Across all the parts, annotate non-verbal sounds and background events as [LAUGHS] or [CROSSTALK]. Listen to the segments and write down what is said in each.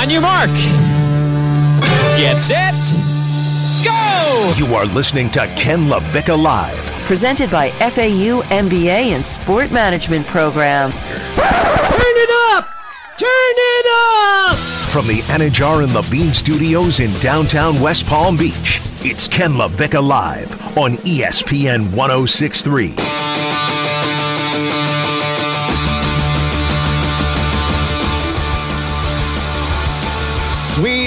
On your mark. Get set. Go! You are listening to Ken LaVicka Live. Presented by FAU MBA and Sport Management Program. Turn it up! Turn it up! From the Anidjar and Levine Studios in downtown West Palm Beach, it's Ken LaVicka Live on ESPN 1063.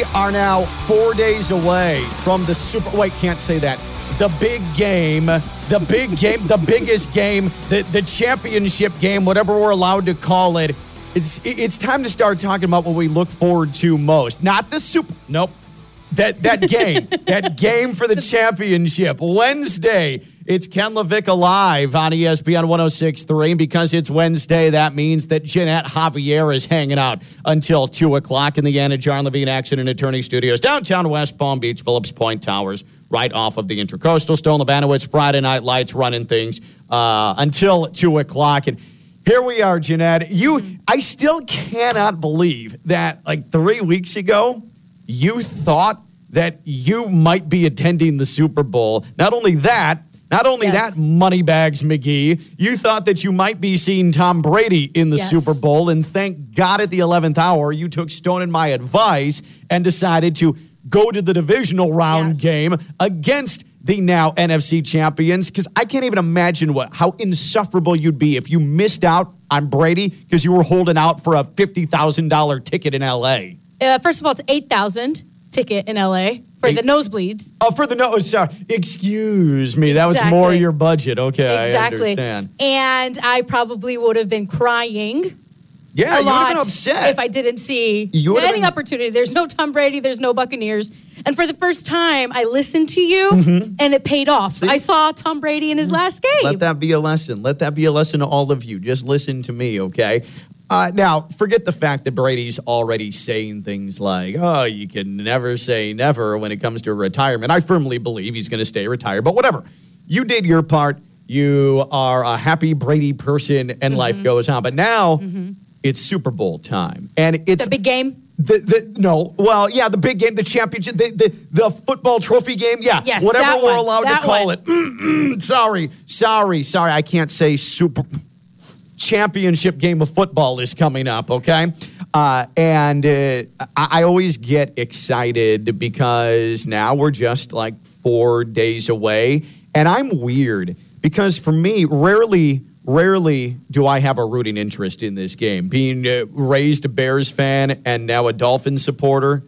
We are now four days away from the Super. Oh, Wait, can't say that. The big game, the big game, the biggest game, the, the championship game, whatever we're allowed to call it. It's it's time to start talking about what we look forward to most. Not the Super. Nope. That that game, [LAUGHS] that game for the championship. Wednesday, it's Ken LaVicka live on ESPN 1063. And because it's Wednesday, that means that Ginette Javier is hanging out until 2 o'clock in the Anna John Levine Accident Attorney Studios, downtown West Palm Beach, Phillips Point Towers, right off of the Intracoastal. Stone Lebanowitz, Friday Night Lights running things uh, until 2 o'clock. And here we are, Ginette. You, I still cannot believe that like three weeks ago, you thought that you might be attending the Super Bowl. Not only that, not only Yes. that, Moneybags McGee, you thought that you might be seeing Tom Brady in the Yes. Super Bowl, and thank God at the 11th hour, you took Stone and my advice and decided to go to the divisional round Yes. game against the now NFC champions. Because I can't even imagine what how insufferable you'd be if you missed out on Brady because you were holding out for a fifty thousand dollar ticket in L.A. Uh, first of all, it's 8,000 ticket in LA for the nosebleeds. Oh, for the no, oh, sorry. Excuse me. That was more your budget. Okay, I exactly. understand. And I probably would have been crying Yeah, you would have been upset. if I didn't see You any been- opportunity. There's no Tom Brady, there's no Buccaneers. And for the first time, I listened to you Mm-hmm. and it paid off. I saw Tom Brady in his last game. Let that be a lesson. Let that be a lesson to all of you. Just listen to me, okay? Uh, now, forget the fact that Brady's already saying things like, oh, you can never say never when it comes to retirement. I firmly believe he's going to stay retired, but whatever. You did your part. You are a happy Brady person, and Mm-hmm. life goes on. But now it's Super Bowl time. And it's the big game. The, the, no, well, yeah, the big game, the championship, the, the, the football trophy game, yeah, Yes, whatever we're one, allowed to call one. it. Mm-mm, sorry, sorry, sorry, I can't say super championship game of football is coming up, okay? Uh, and uh, I, I always get excited because now we're just like four days away, and I'm weird because for me, rarely. Rarely do I have a rooting interest in this game. Being uh, raised a Bears fan and now a Dolphins supporter,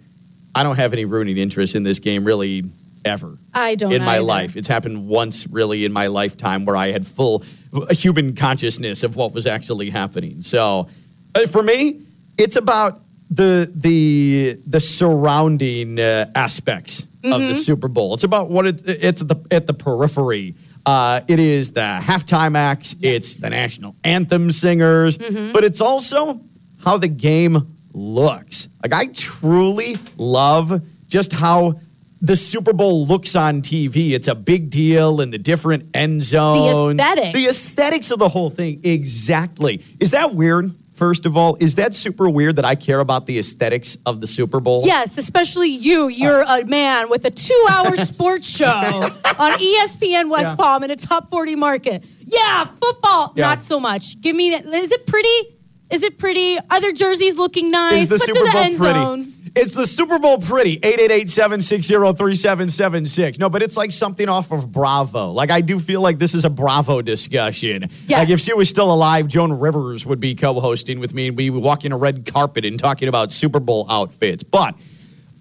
I don't have any rooting interest in this game really ever. I don't in my either. life. It's happened once really in my lifetime where I had full human consciousness of what was actually happening. So uh, for me, it's about the the the surrounding uh, aspects of Mm-hmm. the Super Bowl. It's about what it, it's at the at the periphery. Uh, it is the halftime acts. It's the national anthem singers, Mm-hmm. but it's also how the game looks. Like I truly love just how the Super Bowl looks on TV. It's a big deal in the different end zones. aesthetics. The aesthetics of the whole thing. Exactly. Is that weird? First of all, is that super weird that I care about the aesthetics of the Super Bowl? Yes, especially you. You're oh. a man with a two hour [LAUGHS] sports show on ESPN West Yeah. Palm in a top 40 market. Yeah, football, Yeah. not so much. Give me that. Is it pretty? Is it pretty? Are their jerseys looking nice? Is the Super the Bowl end pretty? zones? It's the Super Bowl pretty. 888-760-3776. No, but it's like something off of Bravo. Like I do feel like this is a Bravo discussion. Yes. Like if she was still alive, Joan Rivers would be co-hosting with me and we would walk in a red carpet and talking about Super Bowl outfits. But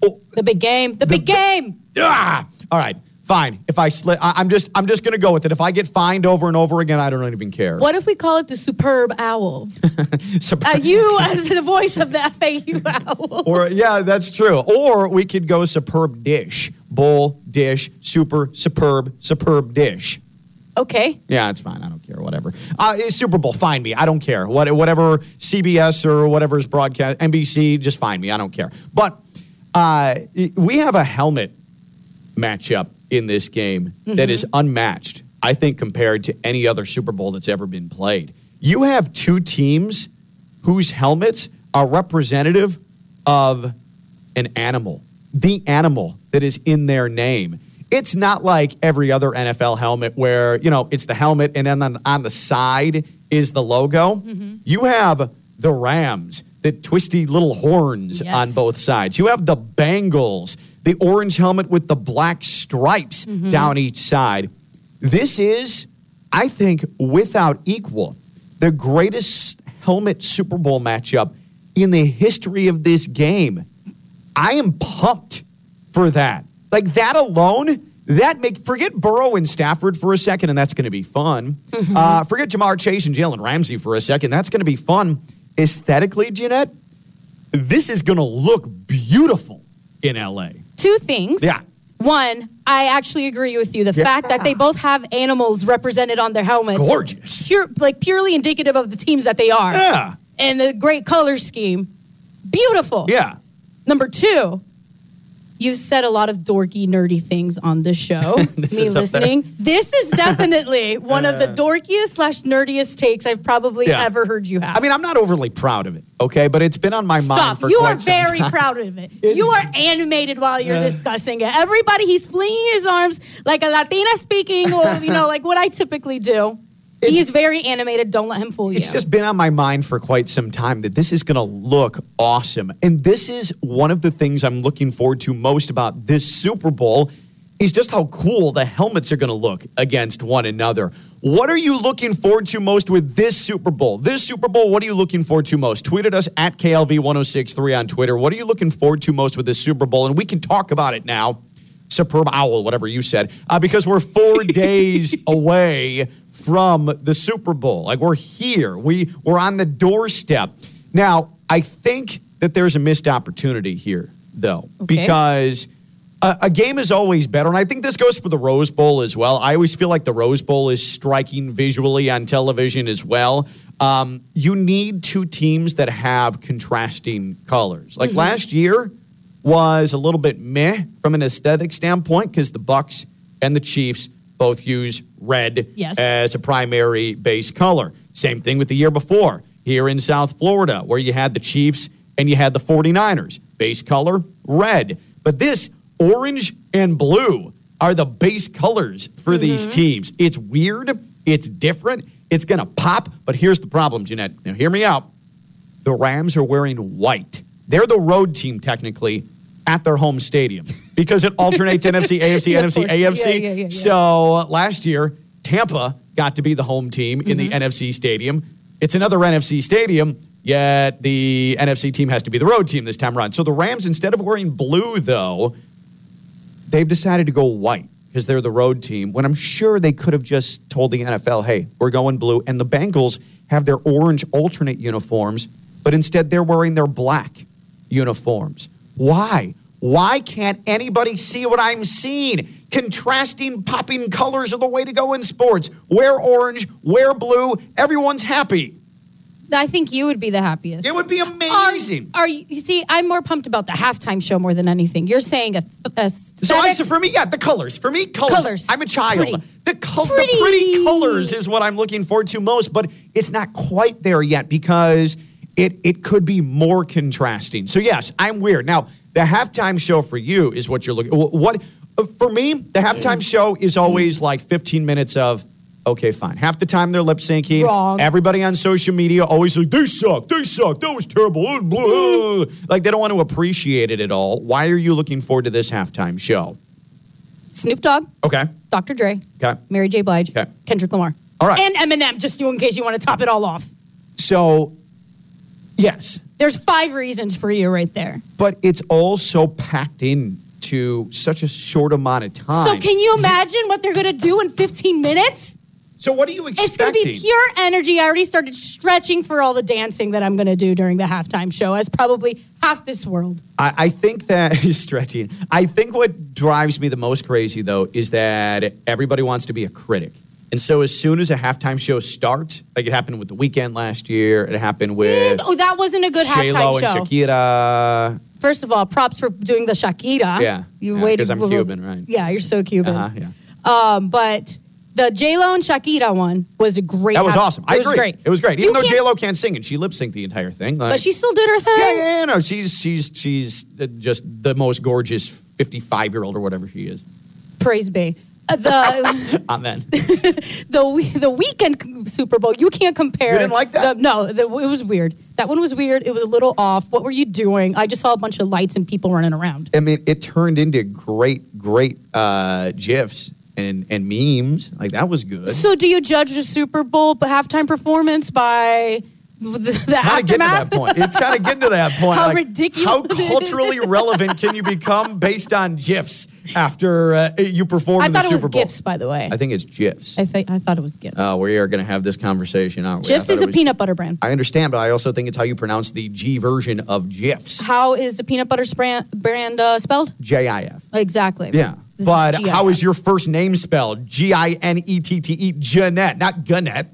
oh, The big game. The big game. ah, all right, fine. If I slip, I, I'm just I'm just gonna go with it. If I get fined over and over again, I don't even care. What if we call it the superb owl? [LAUGHS] Uh, you [LAUGHS] as the voice of the FAU owl. Or yeah, that's true. Or we could go superb dish, bowl dish, super superb superb dish. Okay. Yeah, it's fine. I don't care. Whatever. Uh, it's Super Bowl. Find me. I don't care. What, whatever CBS or whatever is broadcast, NBC, just find me. I don't care. But uh, we have a helmet matchup in this game that is mm-hmm. unmatched, I think, compared to any other Super Bowl that's ever been played. You have two teams whose helmets are representative of an animal, the animal that is in their name. It's not like every other NFL helmet where, you know, it's the helmet and then on, the side is the logo. Mm-hmm. You have the Rams, the twisty little horns Yes. on both sides. You have the Bengals, the orange helmet with the black stripes down each side. This is, I think, without equal, the greatest helmet Super Bowl matchup in the history of this game. I am pumped for that. Like that alone, that make forget Burrow and Stafford for a second, and that's going to be fun. Uh, forget Ja'Marr Chase and Jalen Ramsey for a second. That's going to be fun. Aesthetically, Ginette, this is going to look beautiful in LA. Two things. Yeah. One, I actually agree with you. The Yeah. fact that they both have animals represented on their helmets. Gorgeous. Pure, like purely indicative of the teams that they are. Yeah. And the great color scheme. Beautiful. Yeah. Number two, you've said a lot of dorky, nerdy things on this show. [LAUGHS] This me listening. This is definitely [LAUGHS] one of the dorkiest slash nerdiest takes I've probably Yeah. ever heard you have. I mean, I'm not overly proud of it, okay? But it's been on my mind Stop. You are very proud of [LAUGHS] it. You are animated while you're discussing it. Everybody, he's flinging his arms like a Latina speaking, or, you know, like what I typically do. He is very animated. Don't let him fool you. It's just been on my mind for quite some time that this is going to look awesome. And this is one of the things I'm looking forward to most about this Super Bowl is just how cool the helmets are going to look against one another. What are you looking forward to most with this Super Bowl? This Super Bowl, what are you looking forward to most? Tweet at us at KLV1063 on Twitter. What are you looking forward to most with this Super Bowl? And we can talk about it now. Superb owl, whatever you said, uh, because we're four [LAUGHS] days away from the Super Bowl. Like we're here, we we're on the doorstep. Now, I think that there's a missed opportunity here, though, Okay. because a, a game is always better, and I think this goes for the Rose Bowl as well. I always feel like the Rose Bowl is striking visually on television as well. Um, you need two teams that have contrasting colors. Like last year was a little bit meh from an aesthetic standpoint because the Bucs and the Chiefs both use red Yes. as a primary base color. Same thing with the year before here in South Florida, where you had the Chiefs and you had the 49ers. Base color, red. But this, orange and blue, are the base colors for these mm-hmm. teams. It's weird, it's different, it's going to pop. But here's the problem, Ginette. Now, hear me out the Rams are wearing white. They're the road team, technically, at their home stadium because it alternates NFC, AFC, NFC. AFC. Yeah, yeah, yeah. So last year, Tampa got to be the home team in Mm-hmm. the NFC stadium. It's another NFC stadium, yet the NFC team has to be the road team this time around. So the Rams, instead of wearing blue, though, they've decided to go white because they're the road team when I'm sure they could have just told the NFL, hey, we're going blue. And the Bengals have their orange alternate uniforms, but instead they're wearing their black uniforms. Why? Why can't anybody see what I'm seeing? Contrasting, popping colors are the way to go in sports. Wear orange, wear blue, everyone's happy. I think you would be the happiest. It would be amazing. Are, are you, you see, I'm more pumped about the halftime show more than anything. You're saying a, a So I, so for me, yeah, the colors. For me, colors. Colors. I'm a child. Pretty. The, col- the Pretty. pretty colors is what I'm looking forward to most, but it's not quite there yet because it it could be more contrasting. So yes, I'm weird. Now, the halftime show for you is what you're looking. What for me, the halftime show is always like 15 minutes of. Okay, fine. Half the time they're lip syncing. Wrong. Everybody on social media always like, they suck, they suck, that was terrible. blah." Mm. Like they don't want to appreciate it at all. Why are you looking forward to this halftime show? Snoop Dogg, Okay. Dr. Dre, Okay. Mary J. Blige, Okay. Kendrick Lamar. All right. And Eminem, just in case you want to top it all off. So, yes, There's five reasons for you right there. but it's all so packed in to such a short amount of time. So can you imagine what they're going to do in 15 minutes? So what are you expecting? It's going to be pure energy. I already started stretching for all the dancing that I'm going to do during the halftime show as probably half this world. I, I think that [LAUGHS] is stretching. I think what drives me the most crazy though is that everybody wants to be a critic. And so as soon as a halftime show starts, like it happened with the Weeknd last year, it happened with Oh, that wasn't a good J Lo halftime and show. Shakira. First of all, props for doing the Shakira. Yeah. You Yeah, waited 'cause I'm Cuban, right? Yeah, you're so Cuban. Uh-huh, yeah. Um, but The J Lo and Shakira one was a great. That was half- awesome. I it was agree. great. It was great. You Even though can't- J Lo can't sing and she lip synced the entire thing, like- but she still did her thing. yeah, yeah, yeah, no, she's she's she's uh, just the most gorgeous fifty-five year old or whatever she is. Praise be. Uh, the [LAUGHS] Amen. [LAUGHS] the the Weeknd Super Bowl. You can't compare. You didn't like that? the- no, the, it was weird. That one was weird. It was a little off. What were you doing? I just saw a bunch of lights and people running around. I mean, it turned into great, great uh, gifs and and memes. Like that was good. So, do you judge the Super Bowl halftime performance by the, the of getting to that point. It's kind of get to that point. [LAUGHS] How like, ridiculous How culturally relevant can you become based on gifs after uh, you perform I in the thought it was Super Bowl? gifts, by the way. I think it's gifs. I think I thought it was gifs. Oh, we are going to have this conversation, aren't we? I Gifs is a was- peanut butter brand. I understand, but I also think it's how you pronounce the G version of GIFs. How is the peanut butter brand, brand uh, spelled? J I F. Exactly. Yeah. This But how is your first name spelled? G I N E T T E, Ginette, not Gunnette.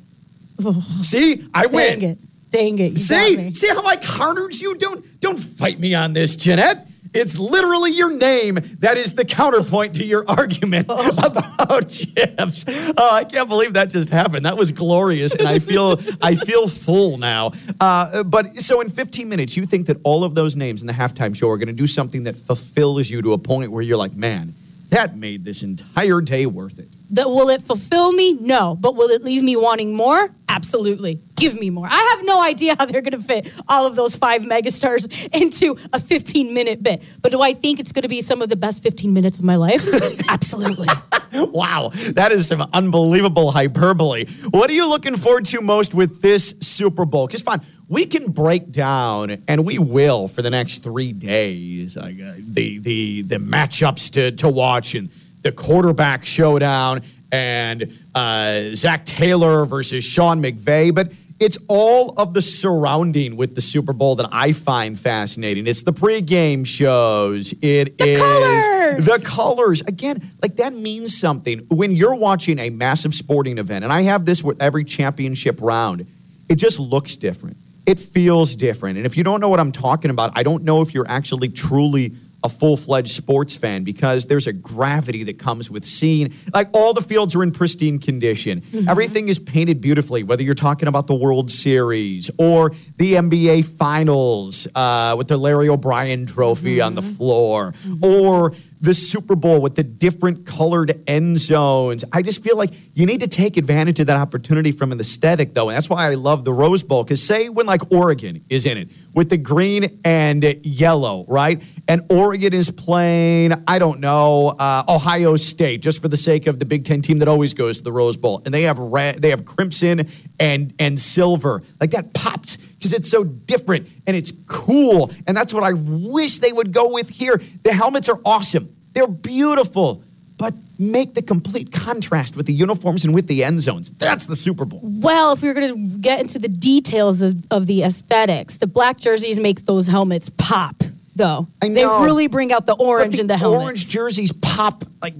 See, I win. It. Dang it. See, see how I countered you? Don't don't fight me on this, Ginette. It's literally your name that is the counterpoint to your argument [LAUGHS] about GIFs. Oh, I can't believe that just happened. That was glorious, and I feel [LAUGHS] I feel full now. Uh, but so in 15 minutes, you think that all of those names in the halftime show are going to do something that fulfills you to a point where you're like, man, that made this entire day worth it. That will it fulfill me? No. But will it leave me wanting more? Absolutely. Give me more. I have no idea how they're going to fit all of those five megastars [LAUGHS] into a 15 minute bit. But do I think it's going to be some of the best 15 minutes of my life? [LAUGHS] Absolutely. [LAUGHS] Wow, that is some unbelievable hyperbole. What are you looking forward to most with this Super Bowl? Because fine, we can break down, and we will for the next three days, like, uh, the the the matchups to to watch and the quarterback showdown and uh, Zac Taylor versus Sean McVay, but. It's all of the surrounding with the Super Bowl that I find fascinating. It's the pregame shows. It is colors! the colors again like that means something when you're watching a massive sporting event and i have this with every championship round it just looks different it feels different. And if you don't know what i'm talking about i don't know if you're actually truly a full-fledged sports fan because there's a gravity that comes with seeing like all the fields are in pristine condition. Mm-hmm. Everything is painted beautifully whether you're talking about the world series or the nba finals uh, with the larry o'brien trophy on the mm-hmm. floor mm-hmm. or the Super Bowl with the different colored end zones. I just feel like you need to take advantage of that opportunity from an aesthetic, though. And that's why I love the Rose Bowl. Because, say, when like Oregon is in it with the green and yellow, right? And Oregon is playing, I don't know, uh, Ohio State, just for the sake of the Big Ten team that always goes to the Rose Bowl. And they have red, they have crimson and, and silver. Like that pops because it's so different and it's cool. And that's what I wish they would go with here. The helmets are awesome, they're beautiful, but make the complete contrast with the uniforms and with the end zones. That's the Super Bowl. Well, if we were going to get into the details of, of the aesthetics, the black jerseys make those helmets pop, though. I know. They really bring out the orange But in the helmets. Orange jerseys pop like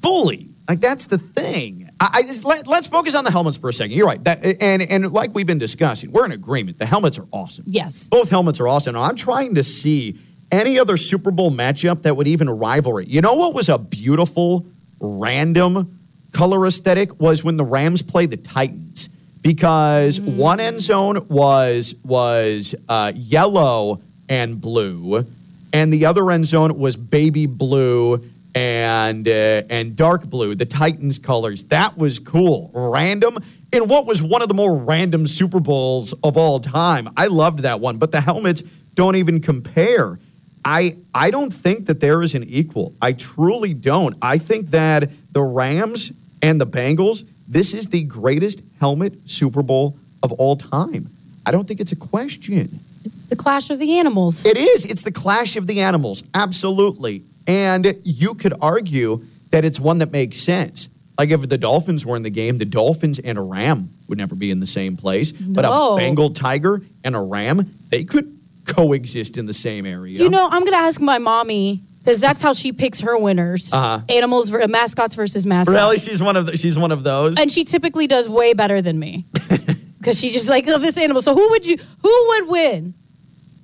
fully. Like that's the thing. I, just let, let's focus on the helmets for a second. You're right. That, and and like we've been discussing, we're in agreement. The helmets are awesome. Yes. Both helmets are awesome. I'm trying to see any other Super Bowl matchup that would even rival it. You know what was a beautiful, random color aesthetic was when the Rams played the Titans because one end zone was was uh, yellow and blue, and the other end zone was baby blue and uh, and dark blue. The Titans colors that was cool, random in what was one of the more random Super Bowls of all time. I loved that one, but the helmets don't even compare. I I don't think that there is an equal. I truly don't. I think that the Rams and the Bengals, this is the greatest helmet Super Bowl of all time. I don't think it's a question. It's the clash of the animals. It is. It's the clash of the animals. Absolutely. And you could argue that it's one that makes sense. Like if the Dolphins were in the game, the Dolphins and a ram would never be in the same place. But a Bengal tiger and a ram, they could coexist in the same area. You know, I'm going to ask my mommy because that's how she picks her winners. Uh-huh. Animals, mascots versus mascots. really, she's one of the, she's one of those. And she typically does way better than me [LAUGHS] because she's just like, oh, this animal. So who would you, who would win?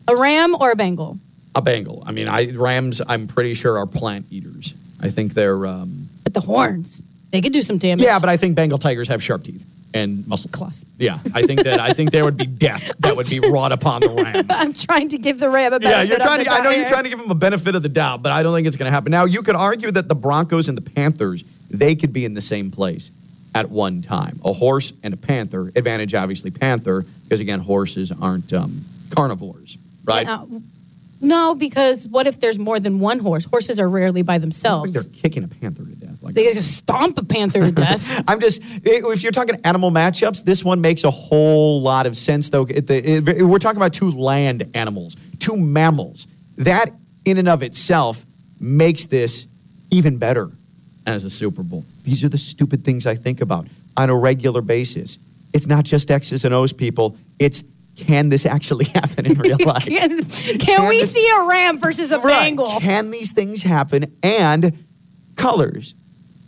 A ram or a Bengal? A Bengal. I mean, I rams. I'm pretty sure are plant eaters. I think they're. Um, But the horns. They could do some damage. Yeah, but I think Bengal tigers have sharp teeth and muscle Claws. Yeah, I think that I think there would be [LAUGHS] death that would be wrought upon the ram. [LAUGHS] I'm trying to give the Ram a Yeah, you're trying to. I know you're trying to give them a benefit of the doubt, but I don't think it's going to happen. Now, you could argue that the Broncos and the Panthers they could be in the same place at one time. A horse and a panther. Advantage, obviously, panther because again, horses aren't um, carnivores, right? Uh, no, because what if there's more than one horse? Horses are rarely by think they're kicking a panther to death. Like They just stomp a panther to death. [LAUGHS] I'm just if you're talking animal matchups, this one makes a whole lot of sense. Though we're talking about two land animals, two mammals. That in and of itself makes this even better as a Super Bowl. These are the stupid things I think about on a regular basis. It's not just X's and O's, people. It's can this actually [LAUGHS] happen in real life? [LAUGHS] Can, can we this- see a ram versus a Right. Bengal? Can these things happen? And colors.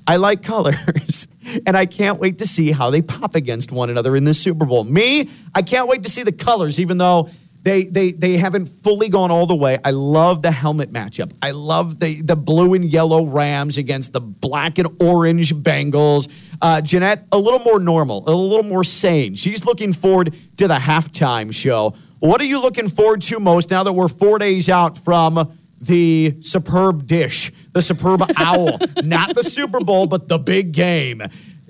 I like colors. [LAUGHS] And I can't wait to see how they pop against one another in the Super Bowl. Me, I can't wait to see the colors, even though they they they haven't fully gone all the way. I love the helmet matchup. I love the the blue and yellow Rams against the black and orange Bengals. Uh, Ginette, a little more normal, a little more sane. She's looking forward to the halftime show. What are you looking forward to most now that we're four days out from the superb dish, the superb owl, [LAUGHS] not the Super Bowl, but the big game.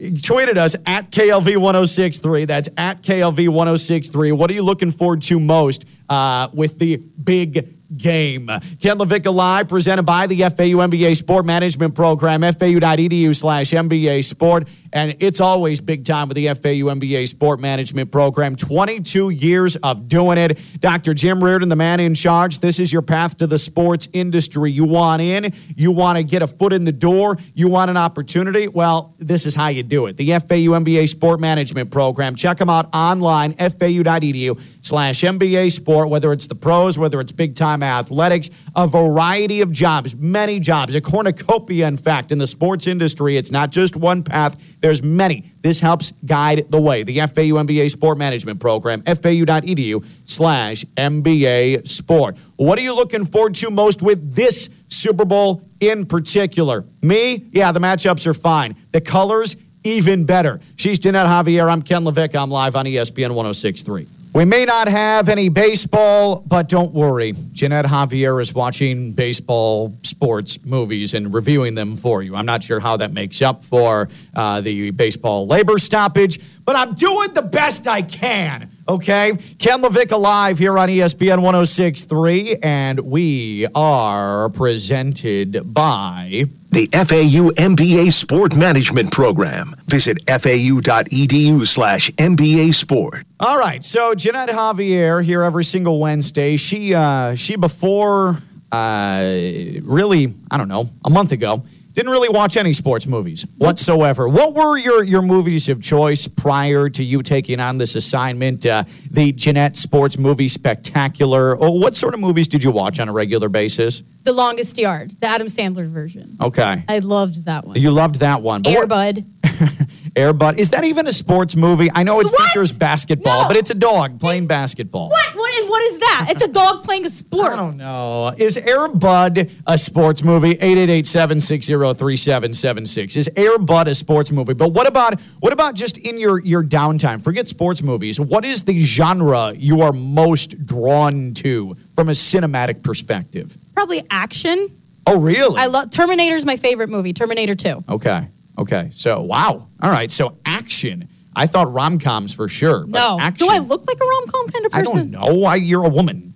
Tweeted us at KLV 1063. That's at KLV 1063. What are you looking forward to most uh, with the big game? Ken Levick Live, presented by the FAU MBA Sport Management Program, fau.edu slash MBA Sport. And it's always big time with the FAU MBA Sport Management Program. 22 years of doing it. Dr. Jim Riordan, the man in charge. This is your path to the sports industry. You want in, you want to get a foot in the door, you want an opportunity. Well, this is how you do it. The FAU MBA Sport Management Program. Check them out online, fau.edu slash MBA Sport, whether it's the pros, whether it's big time athletics, a variety of jobs, many jobs, a cornucopia, in fact, in the sports industry. It's not just one path, there's many. This helps guide the way. The FAU MBA Sport Management Program, fau.edu slash MBA Sport. What are you looking forward to most with this Super Bowl in particular? Me? Yeah, the matchups are fine. The colors, even better. She's Ginette Javier. I'm Ken Levick. I'm live on ESPN 1063. We may not have any baseball, but don't worry. Ginette Javier is watching baseball, sports, movies, and reviewing them for you. I'm not sure how that makes up for uh, the baseball labor stoppage, but I'm doing the best I can. Okay? Ken Levick alive here on ESPN 1063, and we are presented by. The FAU MBA Sport Management Program. Visit fau.edu slash MBA Sport. All right, so Ginette Javier here every single Wednesday. She uh, she before uh, really I don't know a month ago didn't really watch any sports movies whatsoever. What were your your movies of choice prior to you taking on this assignment? Uh, the Ginette Sports Movie Spectacular. Oh, what sort of movies did you watch on a regular basis? The Longest Yard, the Adam Sandler version. Okay, I loved that one. you loved that one. But [LAUGHS] Air Bud. Airbud. Is that even a sports movie? I know it What? features basketball, No. but it's a dog playing basketball. What? What is, what is that? It's a dog playing a sport. I don't know. Is Air Bud a sports movie? 888-760-3776. Is Air Bud a sports movie? But what about what about just in your your downtime? Forget sports movies. What is the genre you are most drawn to from a cinematic perspective? Probably action. Oh, really? I love Terminator's my favorite movie. Terminator 2. Okay. Okay. So, wow. All right. So, action. I thought rom-coms for sure. but No. Action, Do I look like a rom com kind of I person? don't know. I, you're a woman.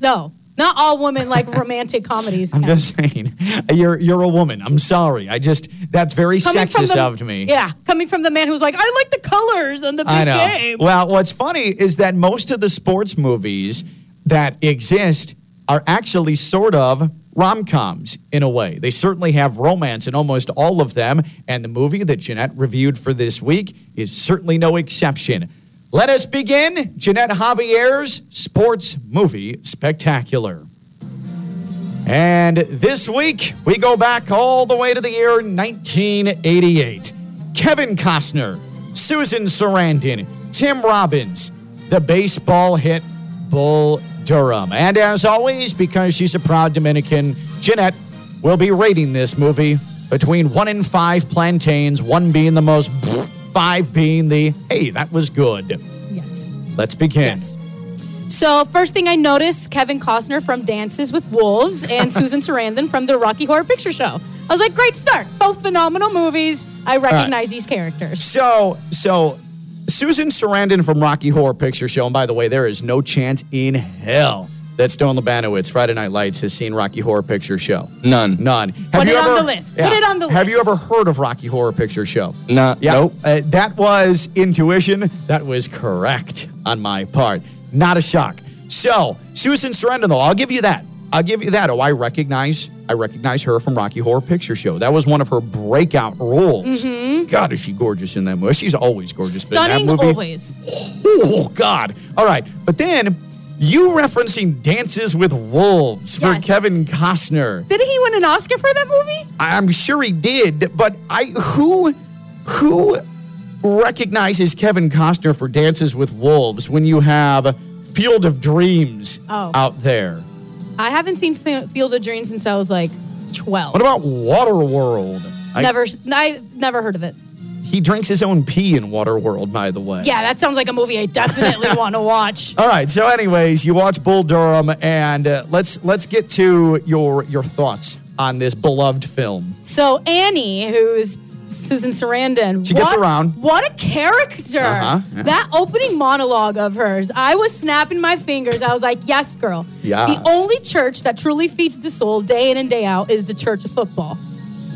No. Not all women like romantic [LAUGHS] comedies. I'm Ken. just saying, you're you're a woman. I'm sorry. I just that's very Coming from sexist the- of me. Yeah, coming from the man who's like, I like the colors and the big I know. game. Well, what's funny is that most of the sports movies that exist are actually sort of rom coms in a way. They certainly have romance in almost all of them, and the movie that Ginette reviewed for this week is certainly no exception. Let us begin Ginette Javier's Sports Movie Spectacular. And this week, we go back all the way to the year 1988. Kevin Costner, Susan Sarandon, Tim Robbins, the baseball hit Bull Durham. And as always, because she's a proud Dominican, Ginette will be rating this movie between one and five plantains, one being the most, five being the, hey, that was good. Yes. Let's begin. Yes. So first thing I noticed, Kevin Costner from Dances with Wolves and [LAUGHS] Susan Sarandon from the Rocky Horror Picture Show. I was like, great start. Both phenomenal movies. I recognize these characters. So, so Susan Sarandon from Rocky Horror Picture Show, and by the way, there is no chance in hell that Stone Labanowitz, Friday Night Lights, has seen Rocky Horror Picture Show. None. None. Have Put you it on ever- the list. Put it on the list. Have you ever heard of Rocky Horror Picture Show? No. Yeah. Nope. Uh, that was intuition. That was correct on my part. Not a shock. So, Susan Sarandon, though, I'll give you that. I'll give you that. Oh, I recognize. I recognize her from Rocky Horror Picture Show. That was one of her breakout roles. God, is she gorgeous in that movie? She's always gorgeous. but in Mm-hmm. Stunning that movie, always. Oh God! All right, but then you referencing Dances with Wolves for Kevin Costner. Didn't he win an Oscar for that movie? I'm sure he did, but I who who recognizes Kevin Costner for Dances with Wolves when you have Field of Dreams Oh. out there? I haven't seen F- Field of Dreams since I was like 12. What about Waterworld? I- never, I never heard of it. he drinks his own pee in Waterworld, by the way. Yeah, that sounds like a movie I definitely [LAUGHS] want to watch. All right. So, anyways, you watch Bull Durham, and uh, let's let's get to your your thoughts on this beloved film. So Annie, who's Susan Sarandon, She gets what- around. What a character! Uh-huh, yeah. That opening monologue of hers, I was snapping my fingers. I was like, "Yes, girl." Yes. The only church that truly feeds the soul day in and day out is the Church of Football.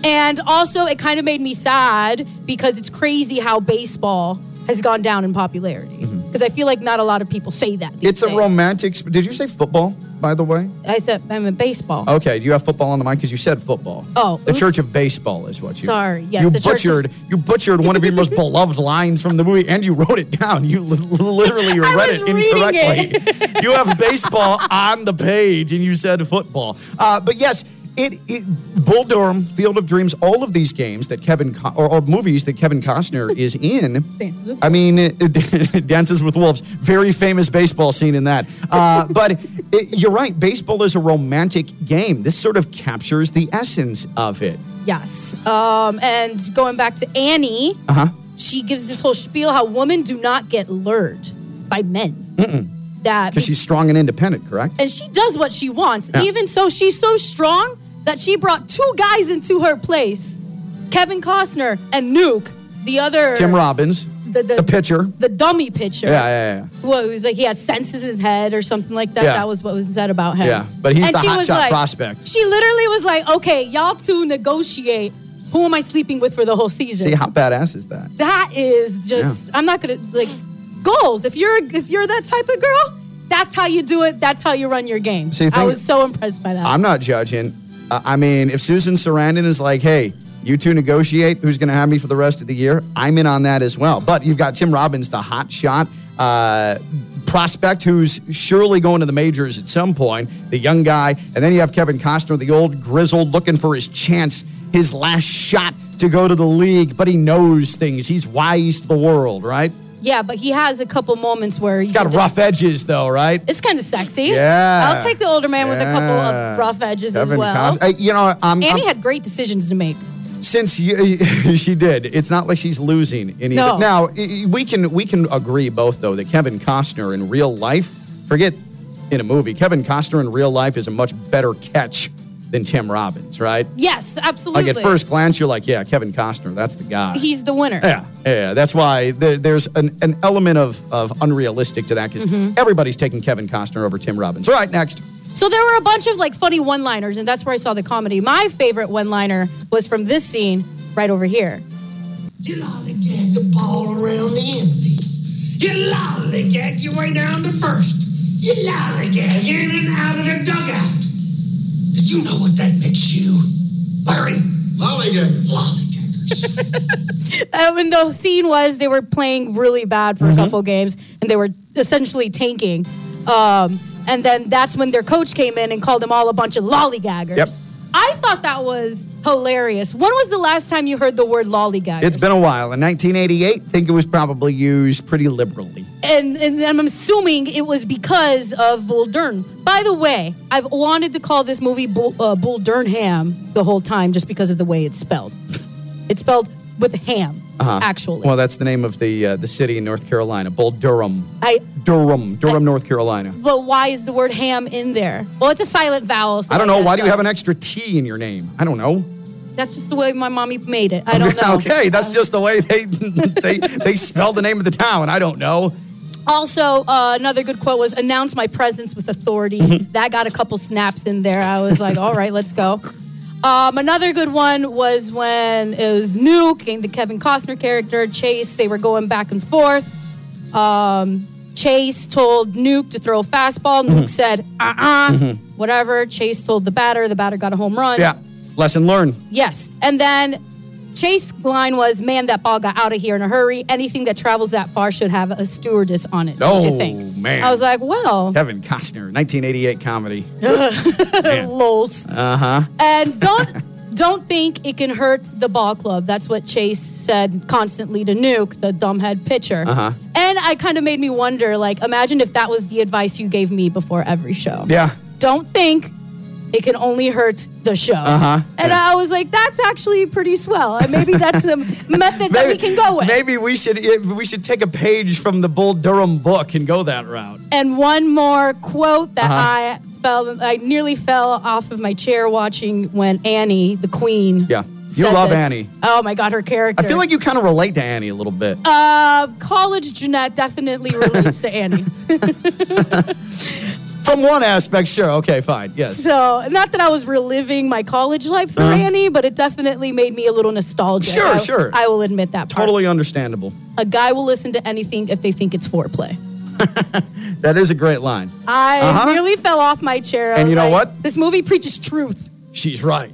And also, it kind of made me sad because it's crazy how baseball has gone down in popularity. Because I feel like not a lot of people say that. Mm-hmm. It's a romantic. Did you say football? By the way. I said I'm in baseball. Okay. Do you have football on the mind? Because you said football. Oh, The oops. Church of Baseball is what you. Sorry, yes, You Church of- butchered. You butchered one of your most [LAUGHS] beloved lines from the movie, and you wrote it down. You li- literally read it incorrectly. you have baseball on the page, and you said football. Uh, but yes. It, it Bull Durham, Field of Dreams, all of these games that Kevin Co- or, or movies that Kevin Costner [LAUGHS] is in. Dances with I mean, [LAUGHS] Dances with Wolves, very famous baseball scene in that. Uh, [LAUGHS] but it, you're right, baseball is a romantic game. This sort of captures the essence of it. Yes. Um, and going back to Annie, Uh-huh. she gives this whole spiel how women do not get lured by men. That Because she's strong and independent, correct? and she does what she wants. Yeah. Even so, she's so strong that she brought two guys into her place, Kevin Costner and Nuke, the other Tim Robbins, the, the pitcher. the dummy pitcher. Yeah, yeah, yeah. What it was like he had senses in his head or something like that. Yeah. That was what was said about him. Yeah, but he's And the hotshot like- prospect. She literally was like, "Okay, y'all two negotiate. Who am I sleeping with for the whole season?" See, how badass is that? that is just. I'm not gonna like goals. If you're if you're that type of girl, that's how you do it. That's how you run your game. See, the I was so impressed by that. I'm not judging. I mean, if Susan Sarandon is like, hey, you two negotiate who's going to have me for the rest of the year, I'm in on that as well. But you've got Tim Robbins, the hot shot uh, prospect who's surely going to the majors at some point, the young guy. And then you have Kevin Costner, the old grizzled, looking for his chance, his last shot to go to the league. But he knows things. He's wise to the world, right? Yeah, but he has a couple moments where He's got rough edges, though, right? It's kind of sexy. Yeah. I'll take the older man with a couple of rough edges as well. Uh, you know, I'm, Annie I'm- had great decisions to make. since you, [LAUGHS] she did, it's not like she's losing any. No. Now we can we can agree both though that Kevin Costner in real life, forget in a movie, Kevin Costner in real life is a much better catch than Tim Robbins, right? Yes, absolutely. Like at first glance, you're like, yeah, Kevin Costner, that's the guy. he's the winner. yeah, yeah. That's why there, there's an, an element of, of unrealistic to that because Mm-hmm. everybody's taking Kevin Costner over Tim Robbins. All right, next. So there were a bunch of like funny one-liners, and that's where I saw the comedy. My favorite one-liner was from this scene right over here. You lollygag the ball around the infield. You lollygag your way down to first. You lollygag in and out of the dugout. Do you know what that makes you? Larry? Lollygag. Lollygaggers. Um, [LAUGHS] and the scene was they were playing really bad for Mm-hmm. a couple games, and they were essentially tanking. Um, and then that's when their coach came in and called them all a bunch of lollygaggers. Yep. I thought that was hilarious. When was the last time you heard the word lollygag? It's been a while. In 1988, I think it was probably used pretty liberally. and and I'm assuming it was because of Bull Durham. By the way, I've wanted to call this movie Bull, uh, Bull the whole time just because of the way it's spelled. It's spelled with ham, actually. Uh-huh. Well, that's the name of the uh, the city in North Carolina, Bull Durham. I. Durham, Durham, North Carolina. But why is the word ham in there? Well, it's a silent vowel. So I don't know. Why do you have an extra T in your name? I don't know. That's just the way my mommy made it. I don't [LAUGHS] know. okay, that's just the way they [LAUGHS] they they spelled the name of the town. I don't know. Also, uh, another good quote was "announce my presence with authority." Mm-hmm. that got a couple snaps in there. I was like, "All right, let's go." [LAUGHS] Um, another good one was when it was Nuke and the Kevin Costner character Chase. They were going back and forth. Um, Chase told Nuke to throw a fastball. Mm-hmm. Nuke said, "Uh, uh whatever." Chase told the batter. The batter got a home run. Yeah, lesson learned. Yes. And then Chase line was, man, that ball got out of here in a hurry. Anything that travels that far should have a stewardess on it. don't you Oh, think? man. I was like, well, Kevin Costner, 1988 comedy. [LAUGHS] lols. Uh huh. And [LAUGHS] don't don't think it can hurt the ball club. That's what Chase said constantly to Nuke, the dumbhead pitcher. Uh-huh. And I kind of made me wonder, like, imagine if that was the advice you gave me before every show. Yeah. Don't think it can only hurt the show. Uh-huh. And Yeah. I was like, that's actually pretty swell. And maybe that's the [LAUGHS] method that we can go with. Maybe we should we should take a page from the Bull Durham book and go that route. And one more quote that Uh-huh. I fell, I nearly fell off of my chair watching when Annie, the queen. Yeah. You love this. Annie. Oh my God, her character. I feel like you kind of relate to Annie a little bit. uh, college Ginette definitely relates to Annie. [LAUGHS] [LAUGHS] From one aspect, sure. Okay, fine. Yes. So, not that I was reliving my college life through Annie, but it definitely made me a little nostalgic. Uh-huh. Sure, I, sure. I will admit that. part. Totally understandable. A guy will listen to anything if they think it's foreplay. [LAUGHS] That is a great line. I Uh-huh. nearly fell off my chair. I And you know like, what? This movie preaches truth. [LAUGHS] She's right.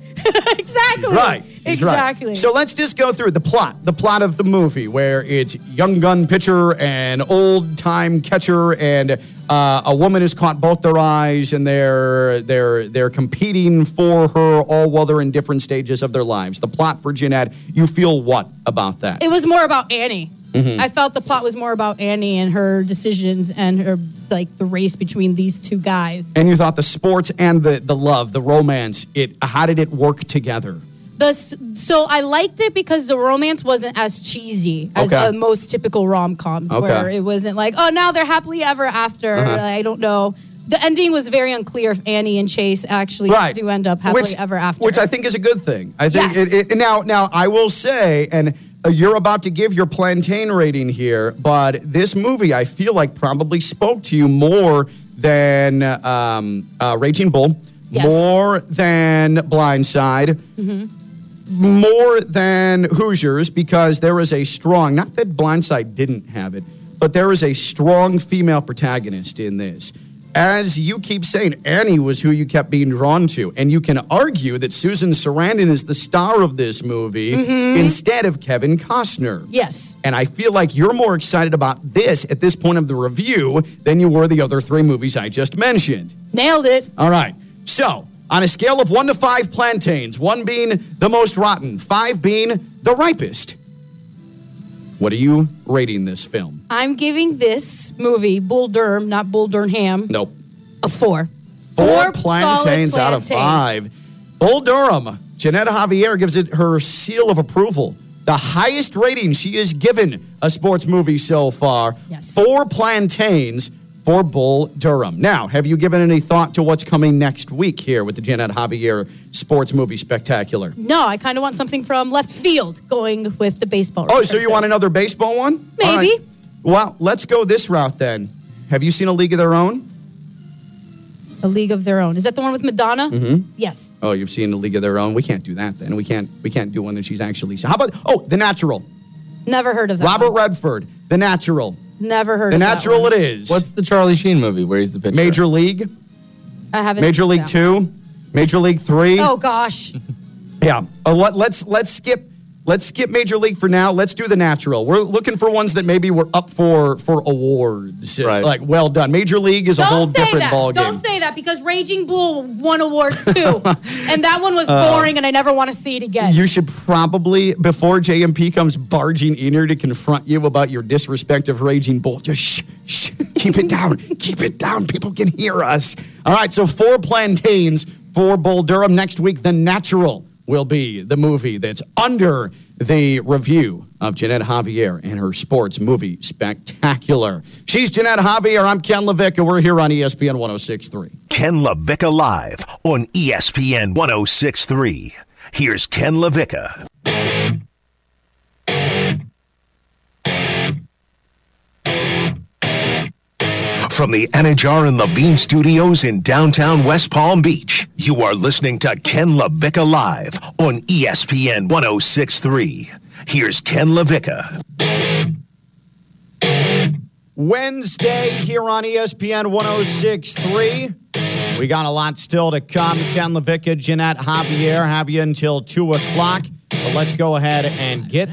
exactly. Right. She's exactly. Right. So let's just go through the plot. The plot of the movie, where it's young gun pitcher and old time catcher, and uh, a woman has caught both their eyes, and they're they're they're competing for her, all while they're in different stages of their lives. The plot for Jeanette. You feel what about that? it was more about Annie. Mm-hmm. I felt the plot was more about Annie and her decisions and her like the race between these two guys. and you thought the sports and the the love, the romance. It how did it work together? The so I liked it because the romance wasn't as cheesy as Okay. most typical rom coms, Okay. Uh-huh. where it wasn't like, oh, now they're happily ever after. I don't know. The ending was very unclear if Annie and Chase actually right. do end up happily which, ever after. Which I think is a good thing. I think Yes. it, it, now now I will say, and you're about to give your plantain rating here, but this movie I feel like probably spoke to you more than um, uh, Raging Bull, Yes. more than Blind Side. More than Hoosiers because there is a strong, not that Blind Side didn't have it, but there is a strong female protagonist in this. As you keep saying, Annie was who you kept being drawn to. And you can argue that Susan Sarandon is the star of this movie mm-hmm. instead of Kevin Costner. yes. And I feel like you're more excited about this at this point of the review than you were the other three movies I just mentioned. Nailed it. All right. So, on a scale of one to five plantains, one being the most rotten, five being the ripest, what are you rating this film? I'm giving this movie, Bull Durham, not Bull Durham, Nope. a four. Four, solid plantains out of five. Bull Durham, Ginette Javier gives it her seal of approval. The highest rating she has given a sports movie so far. Yes. Four plantains for Bull Durham. Now, have you given any thought to what's coming next week here with the Ginette Javier Sports Movie Spectacular? No, I kind of want something from left field going with the baseball. Oh, so you want another baseball one? Maybe. Right. Well, let's go this route then. Have you seen A League of Their Own? A League of Their Own. Is that the one with Madonna? Mm-hmm. Yes. Oh, you've seen A League of Their Own. We can't do that then. We can't. We can't do one that she's actually. How about? Oh, The Natural. Never heard of that. Robert one. Redford. The Natural. Never heard The of that Natural. one. It is. What's the Charlie Sheen movie where he's the pitcher? Major League? I haven't Major seen League that Two. Major League Three. Oh gosh. [LAUGHS] Yeah. Oh, what? Let's let's skip. Let's skip Major League for now. Let's do the natural. We're looking for ones that maybe were up for for awards. Right. Like, well done. Major League is a whole Don't say different that. ball game. Don't say that because Raging Bull won awards too, [LAUGHS] and that one was Uh, boring, and I never want to see it again. You should probably, before JMP comes barging in here to confront you about your disrespect of Raging Bull, just shh, shh, keep it down, keep it down. People can hear us. All right, so four plantains for Bull Durham. Next week, The Natural will be the movie that's under the review of Ginette Javier and her sports movie spectacular. She's Ginette Javier. I'm Ken LaVicka. We're here on ESPN 1063. Ken LaVicka Live on ESPN 1063. Here's Ken LaVicka. From the Anidjar and Levine studios in downtown West Palm Beach, you are listening to Ken LaVicka Live on ESPN 1063. Here's Ken LaVicka. Wednesday here on ESPN 1063. We got a lot still to come. Ken LaVicka, Ginette Javier have you until 2 o'clock. But let's go ahead and get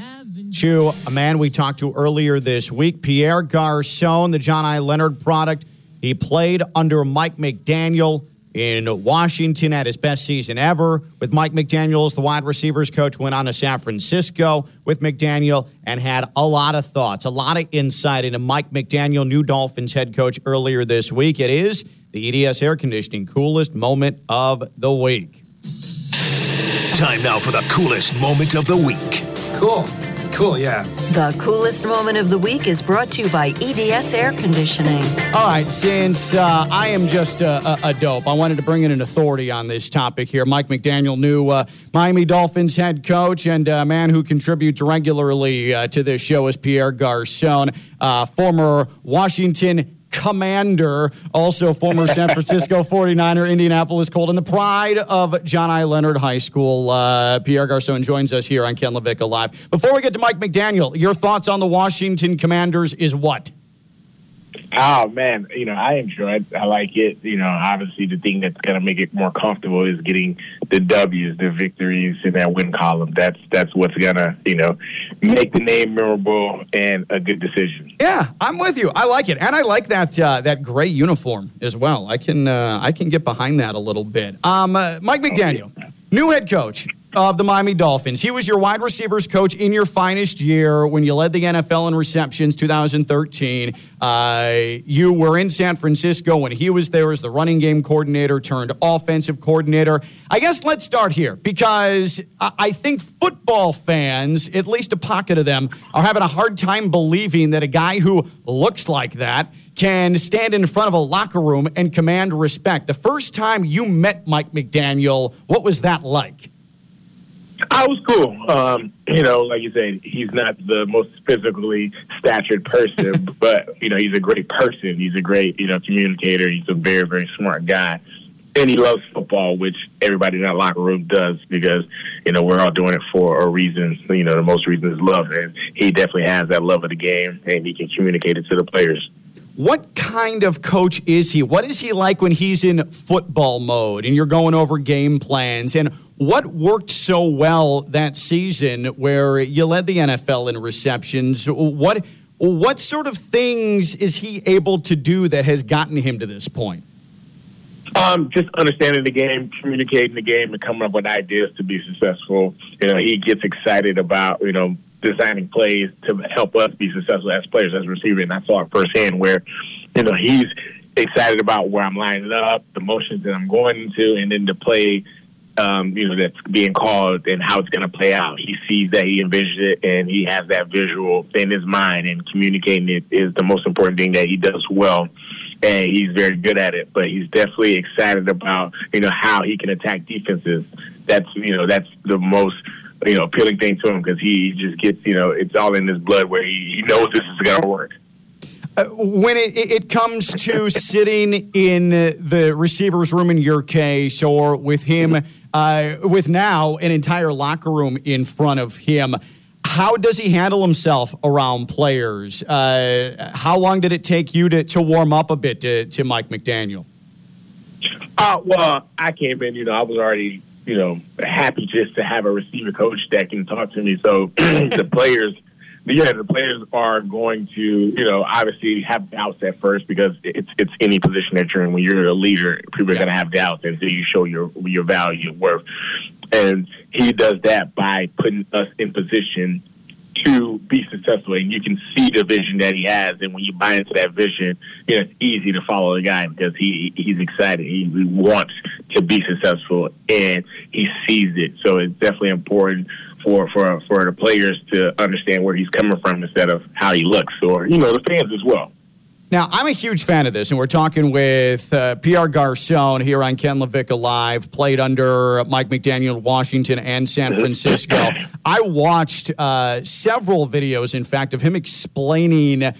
to a man we talked to earlier this week, Pierre Garcon, the John I. Leonard product. He played under Mike McDaniel in Washington at his best season ever. With Mike McDaniel as the wide receivers coach, went on to San Francisco with McDaniel and had a lot of thoughts, a lot of insight into Mike McDaniel, new Dolphins head coach, earlier this week. It is the EDS air conditioning coolest moment of the week. Time now for the coolest moment of the week. Cool. Cool, yeah. The coolest moment of the week is brought to you by EDS Air Conditioning. All right, since uh, I am just a, a, a dope, I wanted to bring in an authority on this topic here. Mike McDaniel, new uh, Miami Dolphins head coach and a man who contributes regularly uh, to this show is Pierre Garcon, uh, former Washington commander, also former San Francisco [LAUGHS] 49er, Indianapolis Colt, and the pride of John I. Leonard High School. Uh, Pierre Garcon joins us here on Ken LaVicka Live. Before we get to Mike McDaniel, your thoughts on the Washington Commanders is what? Oh man, you know I enjoy it. I like it. You know, obviously the thing that's gonna make it more comfortable is getting the W's, the victories in that win column. That's that's what's gonna you know make the name memorable and a good decision. Yeah, I'm with you. I like it, and I like that uh, that gray uniform as well. I can uh, I can get behind that a little bit. Um, uh, Mike McDaniel, new head coach of the Miami Dolphins. He was your wide receivers coach in your finest year when you led the NFL in receptions, 2013. Uh, you were in San Francisco when he was there as the running game coordinator turned offensive coordinator. I guess let's start here because I I think football fans, at least a pocket of them, are having a hard time believing that a guy who looks like that can stand in front of a locker room and command respect. The first time you met Mike McDaniel, what was that like? I was cool. Um, you know, like you said, he's not the most physically statured person, [LAUGHS] but you know, he's a great person. He's a great, you know, communicator. He's a very, very smart guy. And he loves football, which everybody in that locker room does because, you know, we're all doing it for a reason. You know, the most reason is love. And he definitely has that love of the game and he can communicate it to the players. What kind of coach is he? What is he like when he's in football mode and you're going over game plans? And what worked so well that season where you led the NFL in receptions? What what sort of things is he able to do that has gotten him to this point? Um, just understanding the game, communicating the game, and coming up with ideas to be successful. You know, he gets excited about you know designing plays to help us be successful as players, as receivers. And I saw it firsthand where you know he's excited about where I'm lining up, the motions that I'm going into, and then the play. Um, you know that's being called and how it's going to play out. He sees that, he envisions it, and he has that visual in his mind. And communicating it is the most important thing that he does well and he's very good at it. But he's definitely excited about you know how he can attack defenses. That's you know that's the most you know appealing thing to him because he just gets you know it's all in his blood where he, he knows this is going to work. Uh, when it, it comes to sitting in the receiver's room in your case, or with him, uh, with now an entire locker room in front of him, how does he handle himself around players? Uh, how long did it take you to, to warm up a bit to, to Mike McDaniel? Uh, well, I came in, you know, I was already you know, happy just to have a receiver coach that can talk to me. So [CLEARS THROAT] the players, yeah, the players are going to, you know, obviously have doubts at first because it's it's any position that you're in. When you're a leader, people are going to have doubts until you show your your value and worth. And he does that by putting us in position to be successful. And you can see the vision that he has. And when you buy into that vision, you know, it's easy to follow the guy because he he's excited. He, he wants to be successful and he sees it. So it's definitely important for, for for the players to understand where he's coming from instead of how he looks or, you know, the fans as well. Now, I'm a huge fan of this, and we're talking with uh, Pierre Garcon here on Ken LaVicka Live, played under Mike McDaniel in Washington and San Francisco. [LAUGHS] I watched uh, several videos, in fact, of him explaining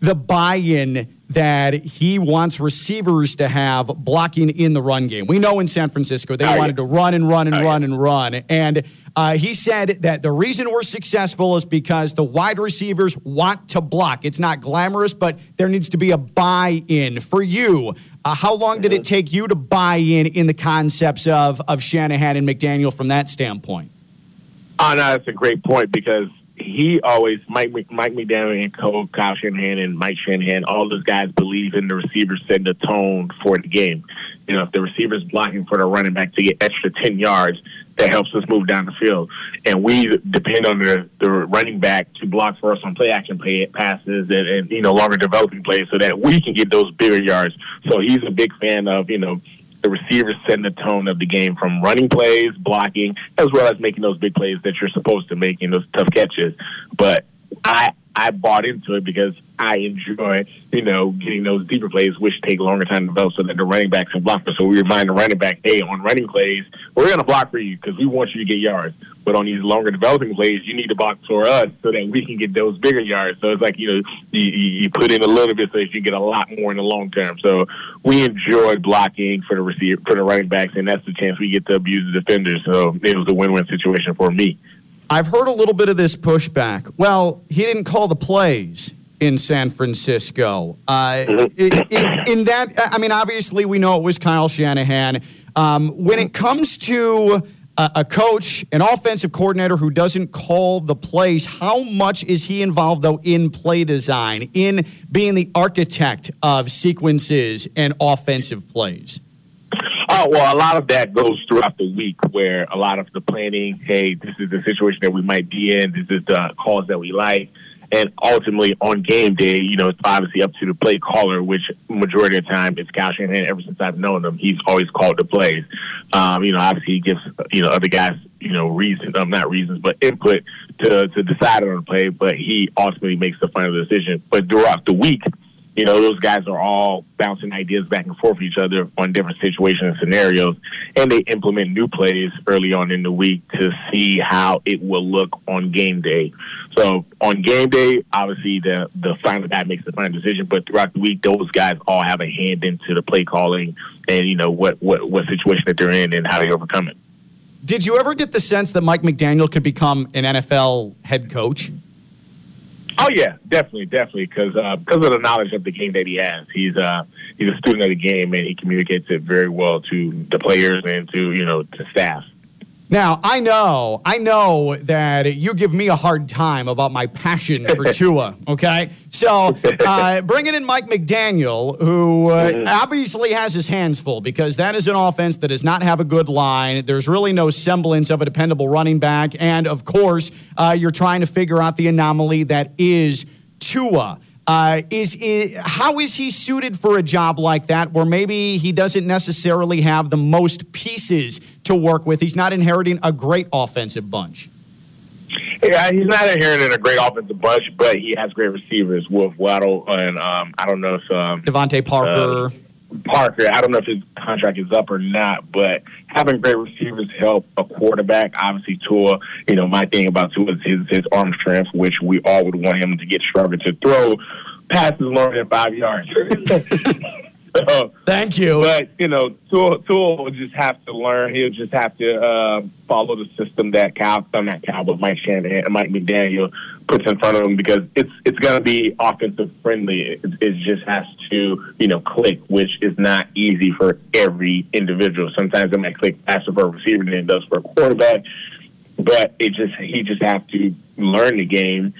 the buy in that he wants receivers to have blocking in the run game. We know in San Francisco they wanted to run and run and run and run. And uh, he said that the reason we're successful is because the wide receivers want to block. It's not glamorous, but there needs to be a buy in. For you, uh, how long did it take you to buy in in the concepts of, of Shanahan and McDaniel from that standpoint? Oh, no, that's a great point because he always Mike Mike McDaniel and Cole Kyle Shanahan and Mike Shanahan, all those guys believe in the receivers setting the tone for the game. You know, if the receiver's blocking for the running back to get extra ten yards, that helps us move down the field. And we depend on the, the running back to block for us on play action play passes and, and you know longer developing plays so that we can get those bigger yards. So he's a big fan of you know the receivers setting the tone of the game from running plays, blocking, as well as making those big plays that you're supposed to make in those tough catches. But I I bought into it because I enjoy, you know, getting those deeper plays, which take longer time to develop, so that the running backs can block. So we remind the running back, hey, on running plays, we're going to block for you because we want you to get yards. But on these longer developing plays, you need to block for us so that we can get those bigger yards. So it's like you know, you, you put in a little bit so that you get a lot more in the long term. So we enjoy blocking for the receiver, for the running backs, and that's the chance we get to abuse the defenders. So it was a win-win situation for me. I've heard a little bit of this pushback. Well, he didn't call the plays in San Francisco. Uh, in, in, that, I mean, obviously we know it was Kyle Shanahan. Um, when it comes to a, a, coach, an offensive coordinator who doesn't call the plays, how much is he involved though in play design, in being the architect of sequences and offensive plays? Oh, well, a lot of that goes throughout the week where a lot of the planning, hey, this is the situation that we might be in, this is the calls that we like. And ultimately, on game day, you know, it's obviously up to the play caller, which majority of the time is Kyle Shanahan. Ever since I've known him, he's always called the plays. Um, you know, obviously he gives you know other guys you know reasons, um, not reasons, but input to to decide on the play. But he ultimately makes the final decision. But throughout the week, you know, those guys are all bouncing ideas back and forth with each other on different situations and scenarios, and they implement new plays early on in the week to see how it will look on game day. So on game day, obviously the the final guy makes the final decision, but throughout the week, those guys all have a hand into the play calling and you know what what what situation that they're in and how they overcome it. Did you ever get the sense that Mike McDaniel could become an NFL head coach? Oh yeah, definitely, definitely, because uh, because of the knowledge of the game that he has, he's uh, he's a student of the game and he communicates it very well to the players and to you know to staff. Now, I know, I know that you give me a hard time about my passion for [LAUGHS] Tua, okay? So, uh, bringing in Mike McDaniel, who uh, mm-hmm. obviously has his hands full because that is an offense that does not have a good line. There's really no semblance of a dependable running back. And of course, uh, you're trying to figure out the anomaly that is Tua. Uh, is, is how is he suited for a job like that, where maybe he doesn't necessarily have the most pieces to work with? He's not inheriting a great offensive bunch. Yeah, he's not inheriting a great offensive bunch, but he has great receivers. Wolf Waddle and um, I don't know if um, DeVante Parker. Uh, Parker, I don't know if his contract is up or not, but having great receivers help a quarterback. Obviously, Tua, you know, my thing about Tua is his, his arm strength, which we all would want him to get stronger to throw passes longer than five yards. [LAUGHS] So [LAUGHS] thank you. But you know, Tua will just have to learn. He'll just have to uh, follow the system that Cal, not Cal, but Mike Shanahan and Mike McDaniel puts in front of him because it's it's going to be offensive friendly. It, it just has to you know click, which is not easy for every individual. Sometimes it might click faster for a receiver than it does for a quarterback. But it just he just have to learn the game.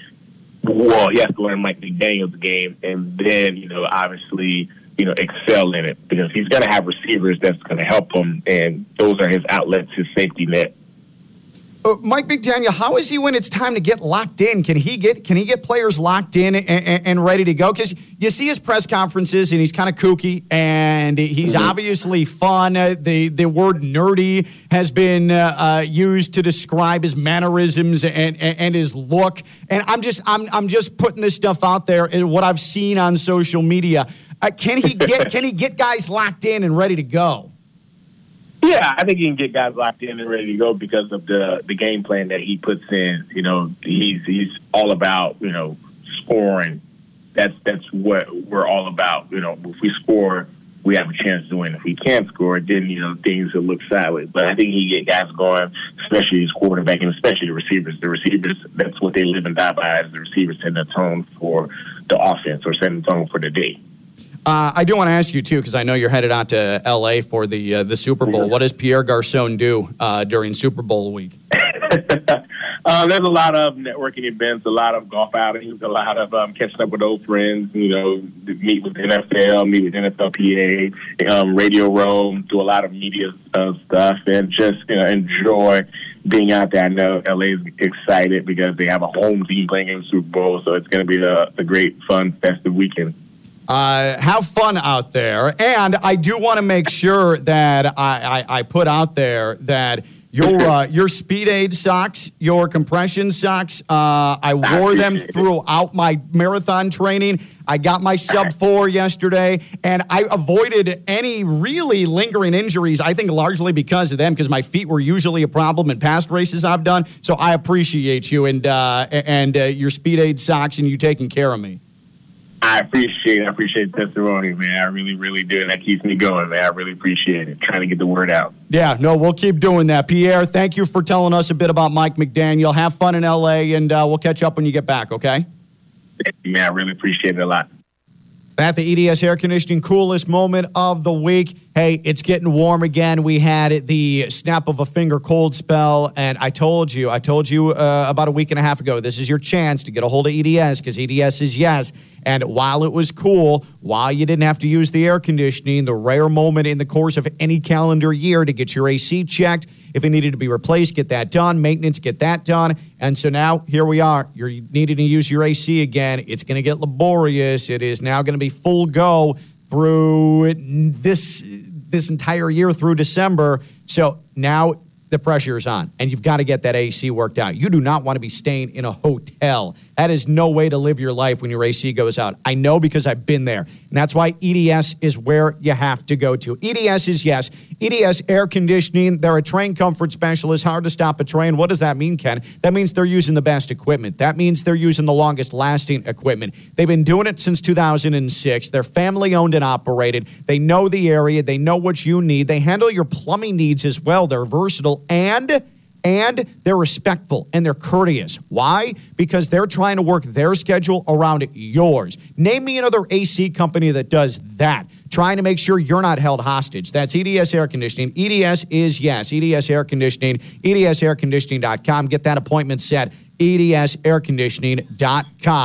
Well, he has to learn Mike McDaniel's game, and then you know obviously you know excel in it because he's going to have receivers that's going to help him, and those are his outlets, his safety net. Uh, Mike McDaniel, how is he when it's time to get locked in? Can he get can he get players locked in and, and, and ready to go? Because you see his press conferences and he's kind of kooky and he's mm-hmm. obviously fun. Uh, the the word nerdy has been uh, uh, used to describe his mannerisms and, and, and his look. And I'm just I'm I'm just putting this stuff out there and what I've seen on social media. Uh, can he get can he get guys locked in and ready to go? Yeah, I think he can get guys locked in and ready to go because of the the game plan that he puts in. You know, he's he's all about you know scoring. That's that's what we're all about. You know, if we score, we have a chance to win. If we can't score, then you know things will look silent. But I think he get guys going, especially his quarterback and especially the receivers. The receivers, that's what they live and die by. Is the receivers set the tone for the offense or setting the tone for the day. Uh, I do want to ask you too, because I know you're headed out to L.A. for the uh, the Super Bowl. What does Pierre Garcon do uh, during Super Bowl week? [LAUGHS] Uh, there's a lot of networking events, a lot of golf outings, a lot of um, catching up with old friends. You know, meet with NFL, meet with NFLPA, um, Radio Row, do a lot of media uh, stuff, and just you know, enjoy being out there. I know LA is excited because they have a home team playing in the Super Bowl, so it's going to be a, a great, fun, festive weekend. Uh, have fun out there. And I do want to make sure that I, I, I, put out there that your uh, your speed aid socks, your compression socks, uh, I wore them [LAUGHS] throughout my marathon training. I got my sub four yesterday, and I avoided any really lingering injuries. I think largely because of them, because my feet were usually a problem in past races I've done. So I appreciate you and uh, and uh, your speed aid socks and you taking care of me. I appreciate it. I appreciate the testimony, man. I really, really do. And that keeps me going, man. I really appreciate it. Trying to get the word out. Yeah, no, we'll keep doing that. Pierre, thank you for telling us a bit about Mike McDaniel. Have fun in LA, and uh, we'll catch up when you get back, okay? Thank you, man. I really appreciate it a lot. At the EDS air conditioning coolest moment of the week. Hey, it's getting warm again. We had the snap of a finger cold spell, and I told you, I told you uh, about a week and a half ago, this is your chance to get a hold of EDS because EDS is yes. And while it was cool, while you didn't have to use the air conditioning, the rare moment in the course of any calendar year to get your AC checked, if it needed to be replaced, get that done. Maintenance, get that done. And so now here we are. You're needing to use your AC again. It's going to get laborious. It is now going to be full go through this this entire year through December. So now the pressure is on, and you've got to get that AC worked out. You do not want to be staying in a hotel. That is no way to live your life when your AC goes out. I know because I've been there. And that's why EDS is where you have to go to. EDS is yes. EDS air conditioning. They're a Trane comfort specialist. Hard to stop a Trane. What does that mean, Ken? That means they're using the best equipment. That means they're using the longest lasting equipment. They've been doing it since 2006. They're family owned and operated. They know the area. They know what you need. They handle your plumbing needs as well. They're versatile and and they're respectful and they're courteous. Why? Because they're trying to work their schedule around yours. Name me another AC company that does that. Trying to make sure you're not held hostage. That's EDS Air Conditioning. EDS is yes, EDS Air Conditioning, edsairconditioning.com. Get that appointment set, edsairconditioning.com.